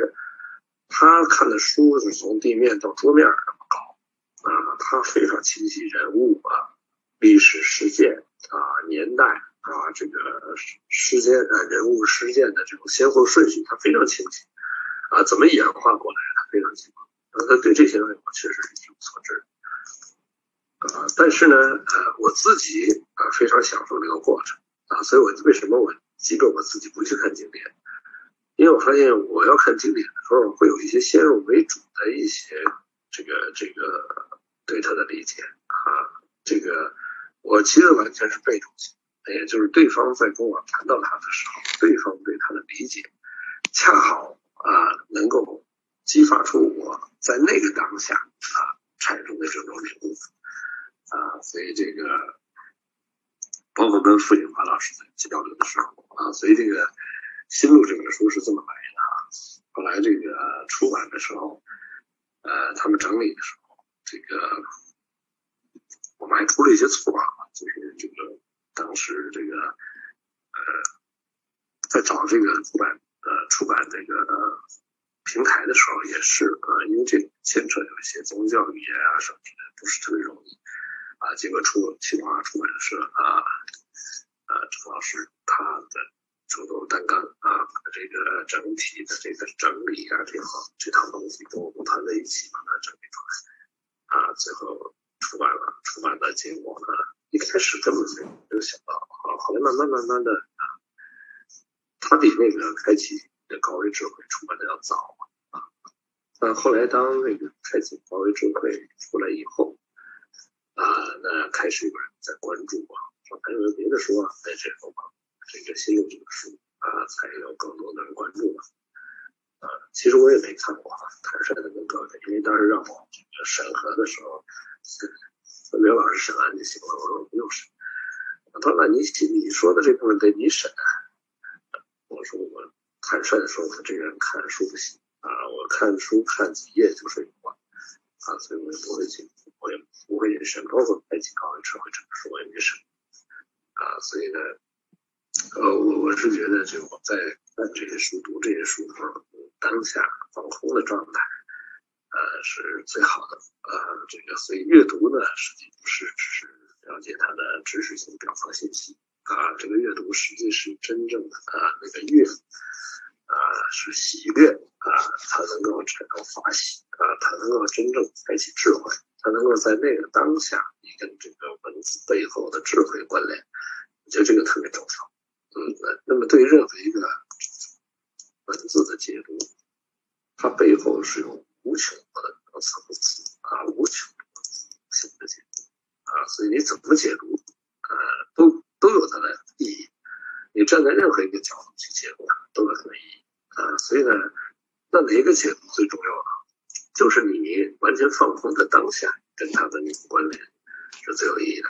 他看的书是从地面到桌面那么高啊，他非常清晰人物啊、历史事件啊、年代。啊，这个时时间啊，人物事件的这种先后顺序，他非常清晰啊，怎么演化过来，他非常清楚。啊他对这些东西，我确实是一无所知啊。但是呢，呃，我自己啊非常享受这个过程啊，所以我为什么我即便我自己不去看经典，因为我发现我要看经典的时候，会有一些先入为主的一些这个这个对他的理解啊。这个我其实完全是被动性，也就是对方在跟我谈到他的时候，对方对他的理解，恰好啊能够激发出我在那个当下啊产生的这种领悟啊，所以这个包括跟傅景华老师在交流的时候啊，所以这个《心路》这本书是这么来的啊。后来这个出版的时候，呃，他们整理的时候，这个。我们还出了一些错啊，就是这个当时这个呃，在找这个出版呃出版这个平台的时候，也是啊，因为这牵扯有一些宗教语言啊什么的，不是特别容易啊。结果出清华出版社啊，呃，陈老师他的主动担纲啊，把这个整体的这个整理啊这套这套东西跟我们团在一起把它整理出来啊，最后。出版了，出版的结果呢？一开始根本没有想到啊，后来慢慢慢慢的啊，他比那个开启的高维智慧出版的要早啊。但后来当那个开启高维智慧出来以后啊，那开始有人在关注啊，说还有别的书啊，在这后这个新的这个书啊，才有更多的人关注了。啊，其实我也没看过啊，坦率的跟各位，因为当时让我审核的时候。刘老师审完就行了，我说不用审。他说那你你说的这部分得你审。我说我坦率的说，我这个人看书不行啊，我看书看几页就睡着了啊，所以我也不会去，我也不会去审。包括《爱情高智慧》这本书我也没审啊，所以呢，呃，我我是觉得，就我在看这些书、读这些书的时候，当下放空的状态。呃，是最好的。呃，这个所以阅读呢，实际不是只是了解它的知识性表层信息啊，这个阅读实际是真正的啊那个阅啊是喜悦啊，它能够产生法喜啊，它能够真正开启智慧，它能够在那个当下，你跟这个文字背后的智慧关联，我觉得这个特别重要。嗯，那那么对于任何一个文字的解读，它背后是有。无穷的层次啊，无穷性的解读啊，所以你怎么解读，呃，都都有它的意义。你站在任何一个角度去解读它，都有它的意义啊。所以呢，那哪一个解读最重要呢？就是你完全放空的当下，跟它的那种关联是最有意义的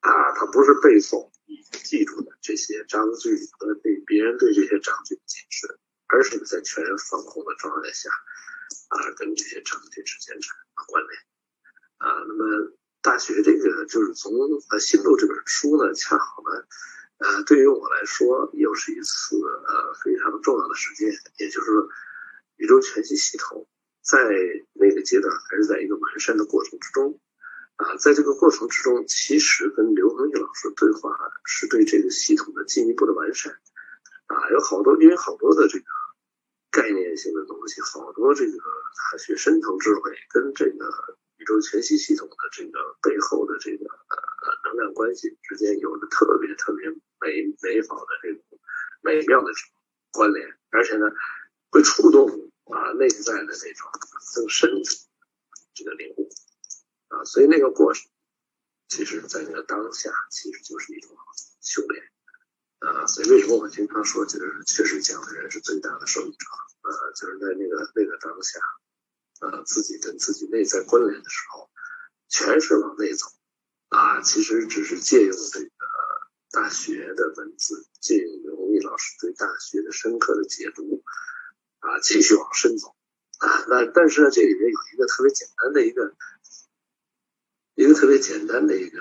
啊。它不是背诵你记住的这些章句和对别人对这些章句的解释，而是你在全然放空的状态下。啊，跟这些场景之间产生关联啊。那么大学这个就是从呃《新路》这本书呢，恰好呢，呃，对于我来说又是一次呃非常重要的实践，也就是说，宇宙全息系统在那个阶段还是在一个完善的过程之中啊。在这个过程之中，其实跟刘恒毅老师对话是对这个系统的进一步的完善啊。有好多，因为好多的这个。概念性的东西，好多这个大学深层智慧跟这个宇宙全息系统的这个背后的这个呃能量关系之间有着特别特别美美好的这种美妙的关联，而且呢会触动啊内在的那种更深的这个领悟啊，所以那个过程其实在那个当下其实就是一种修炼。啊，所以为什么我经常说，就是确实讲的人是最大的受益者。呃，就是在那个那个当下，呃，自己跟自己内在关联的时候，全是往内走。啊，其实只是借用这个大学的文字，借用刘毅老师对大学的深刻的解读，啊，继续往深走。啊，那但是呢，这里面有一个特别简单的一个，一个特别简单的一个。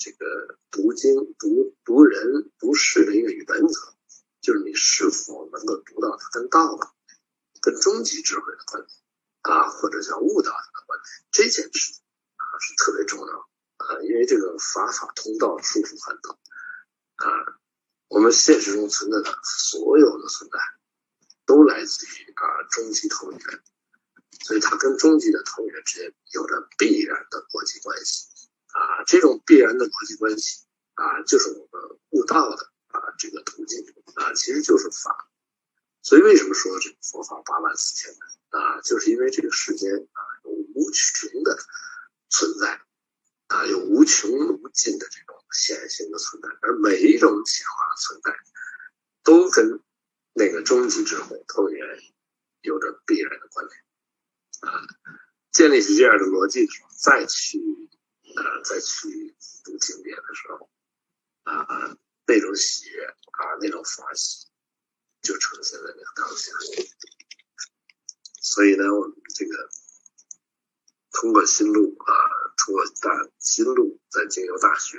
这个读经、读读人、读事的一个原则，就是你是否能够读到它跟道的、跟终极智慧的关联啊，或者叫悟道的关联，这件事啊是特别重要啊，因为这个法法通道，殊途含道啊，我们现实中存在的所有的存在，都来自于啊终极同源，所以它跟终极的同源之间有着必然的逻辑关系。啊，这种必然的逻辑关系啊，就是我们悟道的啊这个途径啊，其实就是法。所以为什么说这个佛法八万四千年啊，就是因为这个世间啊有无穷的存在啊，有无穷无尽的这种显性的存在，而每一种显化的存在，都跟那个终极智慧透源有着必然的关联。啊，建立起这样的逻辑，再去呃再去读经典的时候，啊，那种喜悦啊，那种法喜，就呈现在那个当下。所以呢，我们这个通过心路啊，通过大心路，在经由大学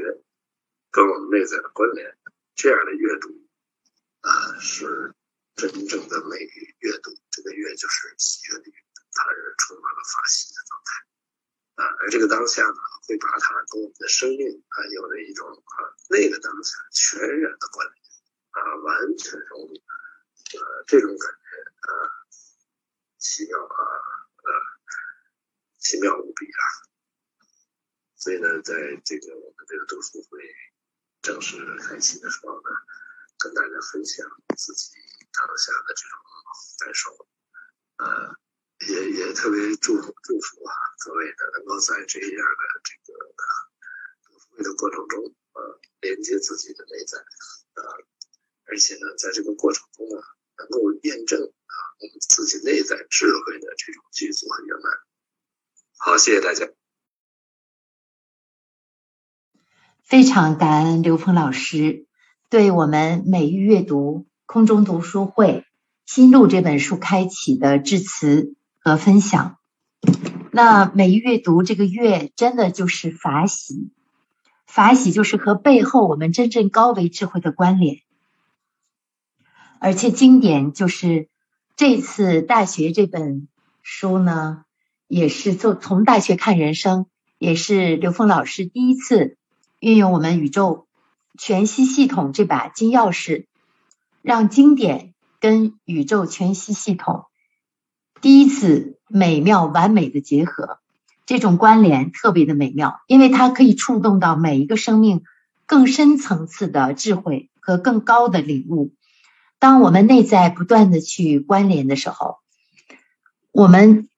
跟我们内在的关联，这样的阅读啊，是真正的美阅读。这个悦就是喜悦的，它是充满了法喜的状态啊。而这个当下呢，会把它跟我们的生命啊，有了一种啊那个当下全然的关联啊，完全融入呃这种感觉啊。奇妙啊，呃，奇妙无比啊！所以呢，在这个我们这个读书会正式开启的时候呢，跟大家分享自己当下的这种感受，呃，也也特别祝福祝福啊，各位呢能够在这样的这个读书会的过程中，呃，连接自己的内在，呃，而且呢，在这个过程中呢，能够验证啊。我们自己内在智慧的这种具足和圆满。好，谢谢大家。非常感恩刘峰老师对我们每日阅读空中读书会新路这本书开启的致辞和分享。那每日阅读这个月真的就是法喜，法喜就是和背后我们真正高维智慧的关联，而且经典就是。这次大学这本书呢，也是做从大学看人生，也是刘峰老师第一次运用我们宇宙全息系统这把金钥匙，让经典跟宇宙全息系统第一次美妙完美的结合，这种关联特别的美妙，因为它可以触动到每一个生命更深层次的智慧和更高的领悟。当我们内在不断的去关联的时候，我们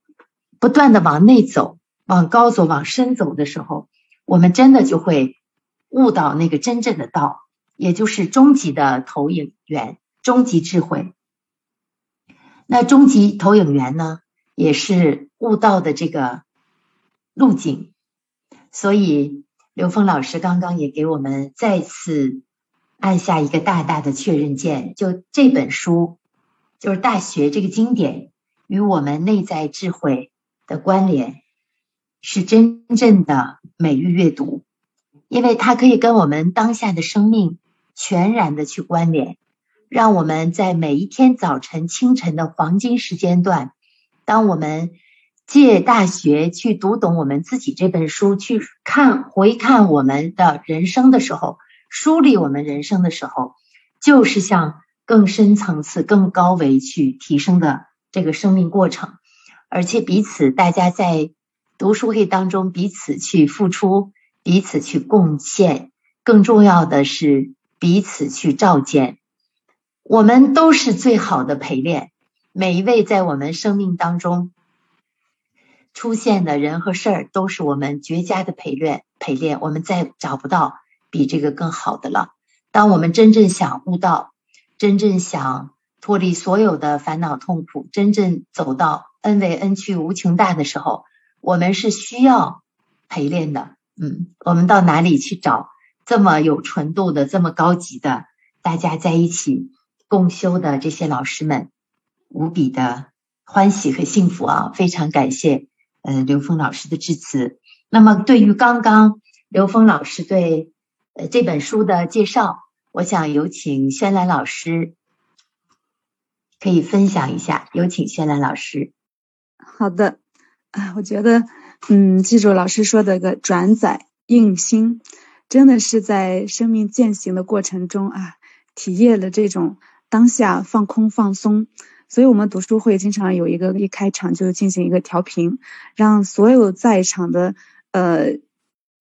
不断的往内走、往高走、往深走的时候，我们真的就会悟到那个真正的道，也就是终极的投影源、终极智慧。那终极投影源呢，也是悟道的这个路径。所以刘峰老师刚刚也给我们再次。按下一个大大的确认键，就这本书，就是《大学》这个经典与我们内在智慧的关联，是真正的美育阅读，因为它可以跟我们当下的生命全然的去关联，让我们在每一天早晨、清晨的黄金时间段，当我们借《大学》去读懂我们自己这本书，去看回看我们的人生的时候。梳理我们人生的时候，就是向更深层次、更高维去提升的这个生命过程，而且彼此大家在读书会当中彼此去付出、彼此去贡献，更重要的是彼此去照见。我们都是最好的陪练，每一位在我们生命当中出现的人和事儿，都是我们绝佳的陪练。陪练，我们再找不到。比这个更好的了。当我们真正想悟道，真正想脱离所有的烦恼痛苦，真正走到恩为恩去无穷大的时候，我们是需要陪练的。嗯，我们到哪里去找这么有纯度的、这么高级的，大家在一起共修的这些老师们，无比的欢喜和幸福啊！非常感谢，呃，刘峰老师的致辞。那么，对于刚刚刘峰老师对。呃，这本书的介绍，我想有请轩兰老师可以分享一下。有请轩兰老师。好的，啊，我觉得，嗯，记住老师说的个转载印心，真的是在生命践行的过程中啊，体验了这种当下放空放松。所以我们读书会经常有一个一开场就进行一个调频，让所有在场的呃。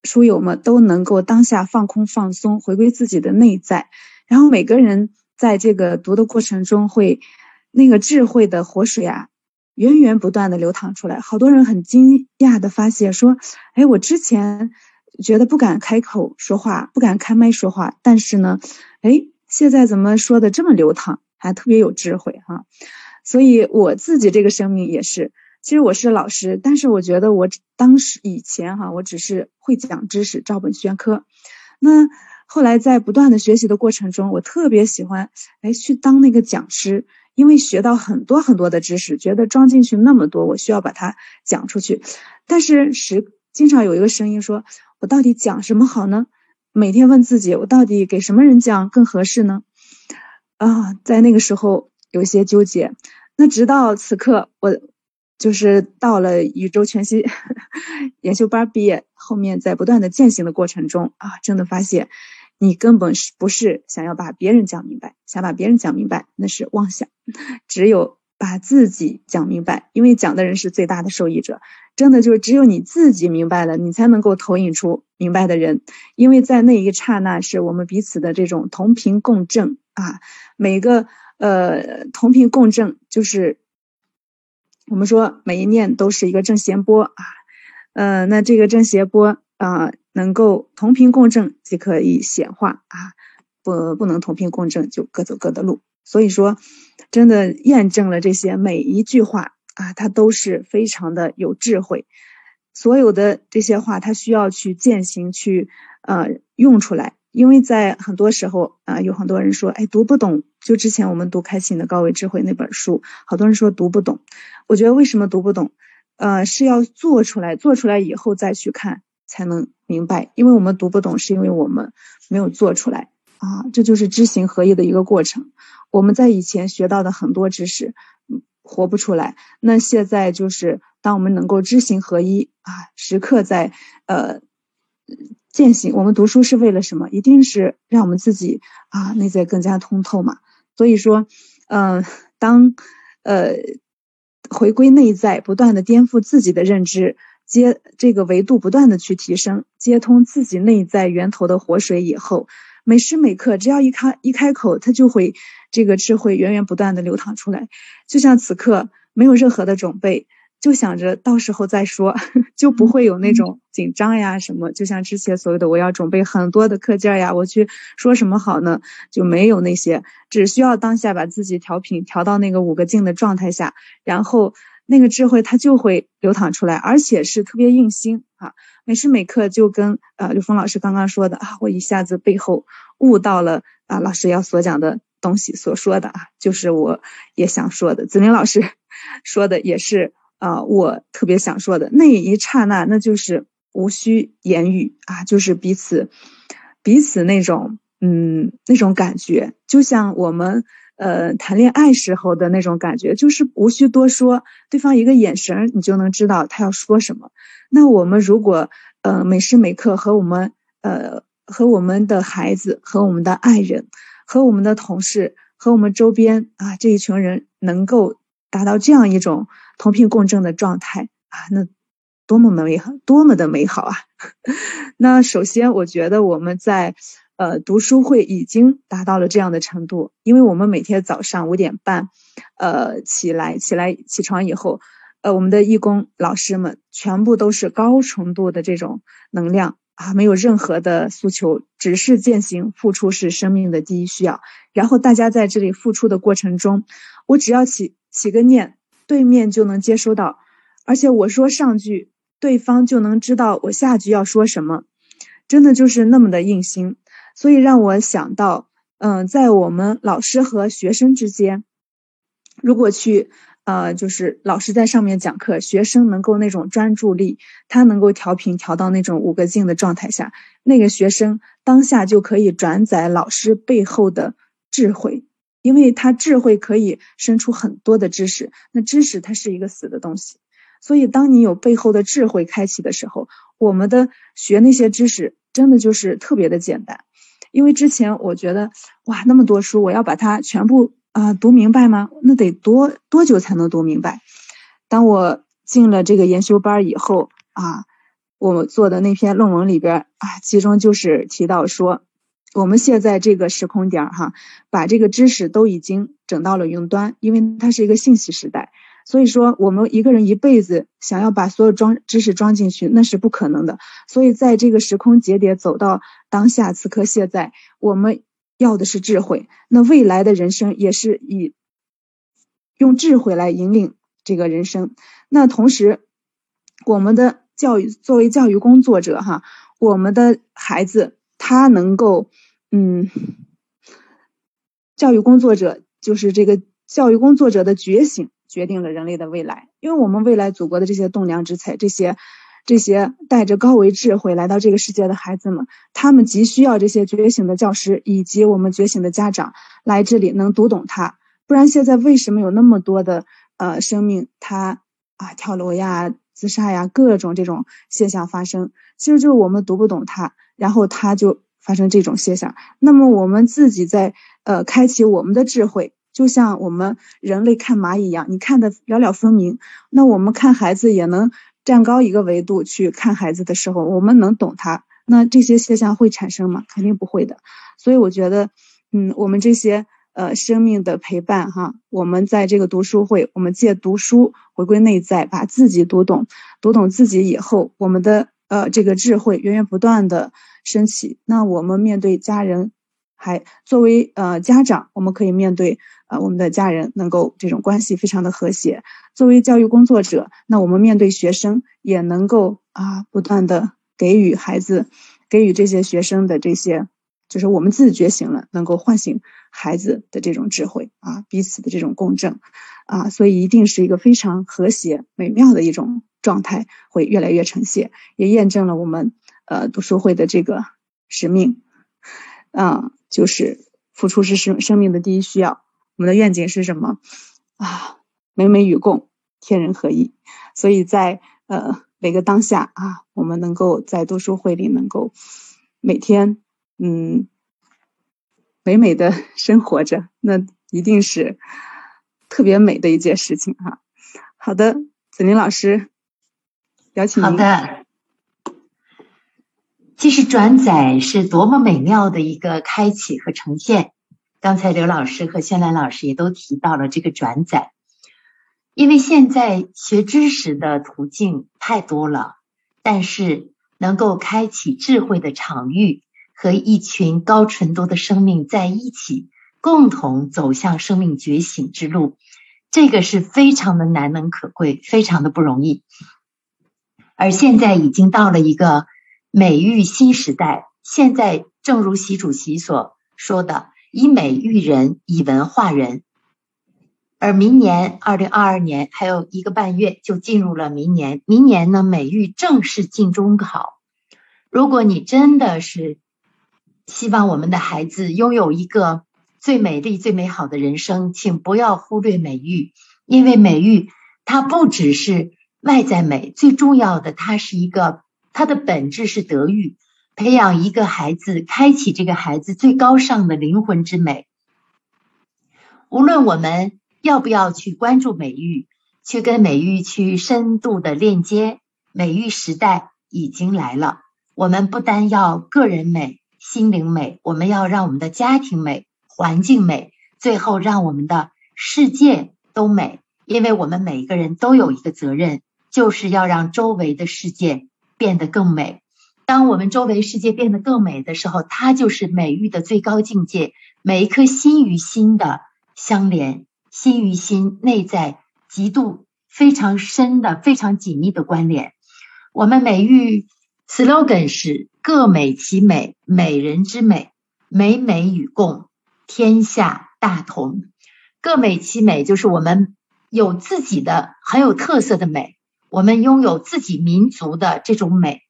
书友们都能够当下放空放松，回归自己的内在，然后每个人在这个读的过程中，会那个智慧的活水啊，源源不断的流淌出来。好多人很惊讶的发现说：“哎，我之前觉得不敢开口说话，不敢开麦说话，但是呢，哎，现在怎么说的这么流淌，还特别有智慧哈？所以我自己这个生命也是，其实我是老师，但是我觉得我当时以前哈，我只是会讲知识，照本宣科。那后来在不断的学习的过程中，我特别喜欢哎去当那个讲师，因为学到很多很多的知识，觉得装进去那么多，我需要把它讲出去。但是时经常有一个声音说，我到底讲什么好呢？每天问自己，我到底给什么人讲更合适呢？啊，在那个时候有些纠结。那直到此刻，我就是到了宇宙全息 研修班毕业，后面在不断的践行的过程中啊，真的发现，你根本是不是想要把别人讲明白，想把别人讲明白那是妄想，只有把自己讲明白，因为讲的人是最大的受益者，真的就是只有你自己明白了，你才能够投影出明白的人，因为在那一刹那是我们彼此的这种同频共振啊，每个。呃，同频共振就是我们说每一念都是一个正弦波啊，呃，那这个正弦波啊，能够同频共振即可以显化啊，不不能同频共振就各走各的路。所以说，真的验证了这些每一句话啊，它都是非常的有智慧。所有的这些话，它需要去践行，去呃用出来。因为在很多时候啊，有很多人说，哎，读不懂。就之前我们读《开启的高维智慧》那本书，好多人说读不懂。我觉得为什么读不懂？呃，是要做出来，做出来以后再去看才能明白。因为我们读不懂，是因为我们没有做出来啊。这就是知行合一的一个过程。我们在以前学到的很多知识，活不出来。那现在就是当我们能够知行合一啊，时刻在呃。践行，我们读书是为了什么？一定是让我们自己啊内在更加通透嘛。所以说，嗯，当呃回归内在，不断的颠覆自己的认知，接这个维度不断的去提升，接通自己内在源头的活水以后，每时每刻只要一开一开口，它就会这个智慧源源不断的流淌出来。就像此刻没有任何的准备。就想着到时候再说，就不会有那种紧张呀什么。就像之前所有的我要准备很多的课件呀，我去说什么好呢？就没有那些，只需要当下把自己调频调到那个五个静的状态下，然后那个智慧它就会流淌出来，而且是特别用心啊。每时每刻就跟呃刘峰老师刚刚说的啊，我一下子背后悟到了啊老师要所讲的东西所说的啊，就是我也想说的。子明老师 说的也是。啊，我特别想说的那一刹那，那就是无需言语啊，就是彼此彼此那种嗯那种感觉，就像我们呃谈恋爱时候的那种感觉，就是无需多说，对方一个眼神你就能知道他要说什么。那我们如果呃每时每刻和我们呃和我们的孩子、和我们的爱人、和我们的同事、和我们周边啊这一群人能够达到这样一种。同频共振的状态啊，那多么美好，多么的美好啊！那首先，我觉得我们在呃读书会已经达到了这样的程度，因为我们每天早上五点半呃起来，起来起床以后，呃我们的义工老师们全部都是高程度的这种能量啊，没有任何的诉求，只是践行付出是生命的第一需要。然后大家在这里付出的过程中，我只要起起个念。对面就能接收到，而且我说上句，对方就能知道我下句要说什么，真的就是那么的硬心，所以让我想到，嗯，在我们老师和学生之间，如果去，呃，就是老师在上面讲课，学生能够那种专注力，他能够调频调到那种五个静的状态下，那个学生当下就可以转载老师背后的智慧。因为他智慧可以生出很多的知识，那知识它是一个死的东西，所以当你有背后的智慧开启的时候，我们的学那些知识真的就是特别的简单。因为之前我觉得哇那么多书，我要把它全部啊读明白吗？那得多多久才能读明白？当我进了这个研修班以后啊，我做的那篇论文里边啊，其中就是提到说。我们现在这个时空点哈，把这个知识都已经整到了云端，因为它是一个信息时代，所以说，我们一个人一辈子想要把所有装知识装进去，那是不可能的。所以，在这个时空节点走到当下，此刻现在，我们要的是智慧。那未来的人生也是以用智慧来引领这个人生。那同时，我们的教育作为教育工作者，哈，我们的孩子他能够，嗯，教育工作者就是这个教育工作者的觉醒。决定了人类的未来，因为我们未来祖国的这些栋梁之才，这些这些带着高维智慧来到这个世界的孩子们，他们急需要这些觉醒的教师以及我们觉醒的家长来这里能读懂他，不然现在为什么有那么多的呃生命他啊跳楼呀、自杀呀各种这种现象发生，其实就是我们读不懂他，然后他就发生这种现象。那么我们自己在呃开启我们的智慧。就像我们人类看蚂蚁一样，你看的了了分明。那我们看孩子也能站高一个维度去看孩子的时候，我们能懂他。那这些现象会产生吗？肯定不会的。所以我觉得，嗯，我们这些呃生命的陪伴哈，我们在这个读书会，我们借读书回归内在，把自己读懂，读懂自己以后，我们的呃这个智慧源源不断的升起。那我们面对家人。还作为呃家长，我们可以面对呃我们的家人，能够这种关系非常的和谐。作为教育工作者，那我们面对学生也能够啊不断的给予孩子，给予这些学生的这些，就是我们自觉醒了，能够唤醒孩子的这种智慧啊，彼此的这种共振啊，所以一定是一个非常和谐美妙的一种状态，会越来越呈现，也验证了我们呃读书会的这个使命啊。就是付出是生生命的第一需要。我们的愿景是什么啊？美美与共，天人合一。所以在呃每个当下啊，我们能够在读书会里能够每天嗯美美的生活着，那一定是特别美的一件事情哈。好的，子林老师，邀请您。好的。其实转载是多么美妙的一个开启和呈现。刚才刘老师和轩兰老师也都提到了这个转载，因为现在学知识的途径太多了，但是能够开启智慧的场域，和一群高纯度的生命在一起，共同走向生命觉醒之路，这个是非常的难能可贵，非常的不容易。而现在已经到了一个。美育新时代，现在正如习主席所说的，以美育人，以文化人。而明年二零二二年还有一个半月就进入了明年，明年呢，美育正式进中考。如果你真的是希望我们的孩子拥有一个最美丽、最美好的人生，请不要忽略美育，因为美育它不只是外在美，最重要的，它是一个。它的本质是德育，培养一个孩子，开启这个孩子最高尚的灵魂之美。无论我们要不要去关注美育，去跟美育去深度的链接，美育时代已经来了。我们不单要个人美、心灵美，我们要让我们的家庭美、环境美，最后让我们的世界都美。因为我们每一个人都有一个责任，就是要让周围的世界。变得更美。当我们周围世界变得更美的时候，它就是美育的最高境界。每一颗心与心的相连，心与心内在极度非常深的、非常紧密的关联。我们美育 slogan 是“各美其美，美人之美，美美与共，天下大同”。各美其美，就是我们有自己的很有特色的美。我们拥有自己民族的这种美，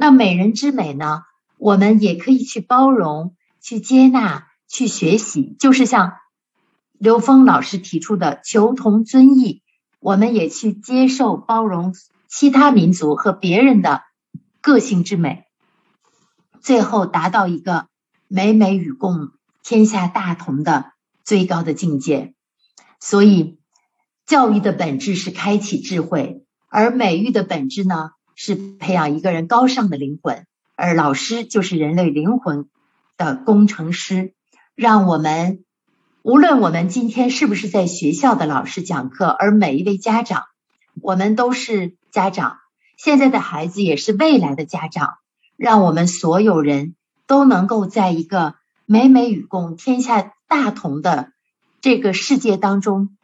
那美人之美呢？我们也可以去包容、去接纳、去学习，就是像刘峰老师提出的“求同尊异”，我们也去接受、包容其他民族和别人的个性之美，最后达到一个美美与共、天下大同的最高的境界。所以，教育的本质是开启智慧。而美育的本质呢，是培养一个人高尚的灵魂，而老师就是人类灵魂的工程师，让我们无论我们今天是不是在学校的老师讲课，而每一位家长，我们都是家长，现在的孩子也是未来的家长，让我们所有人都能够在一个美美与共、天下大同的这个世界当中，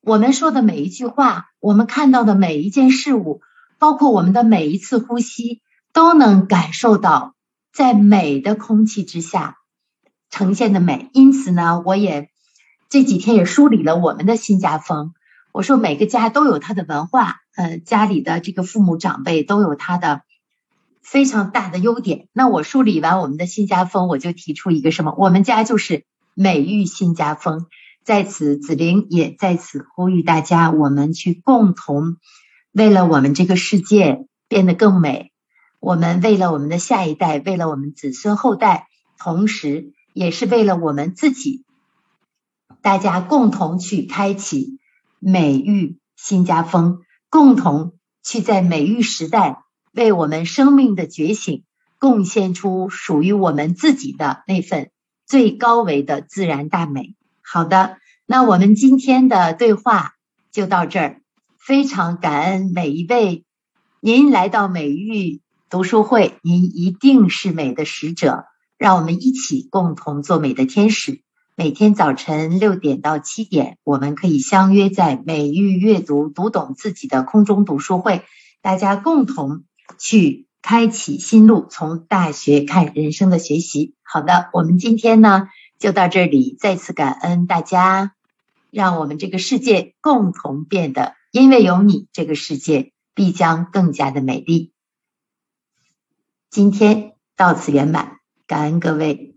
我们说的每一句话，我们看到的每一件事物，包括我们的每一次呼吸，都能感受到在美的空气之下呈现的美。因此呢，我也。这几天也梳理了我们的新家风。我说每个家都有它的文化，呃，家里的这个父母长辈都有他的非常大的优点。那我梳理完我们的新家风，我就提出一个什么？我们家就是美育新家风。在此，子玲也在此呼吁大家，我们去共同为了我们这个世界变得更美，我们为了我们的下一代，为了我们子孙后代，同时也是为了我们自己。大家共同去开启美育新家风，共同去在美育时代为我们生命的觉醒贡献出属于我们自己的那份最高维的自然大美。好的，那我们今天的对话就到这儿，非常感恩每一位您来到美育读书会，您一定是美的使者，让我们一起共同做美的天使。每天早晨六点到七点，我们可以相约在美育阅读、读懂自己的空中读书会，大家共同去开启新路，从大学看人生的学习。好的，我们今天呢就到这里，再次感恩大家，让我们这个世界共同变得，因为有你，这个世界必将更加的美丽。今天到此圆满，感恩各位。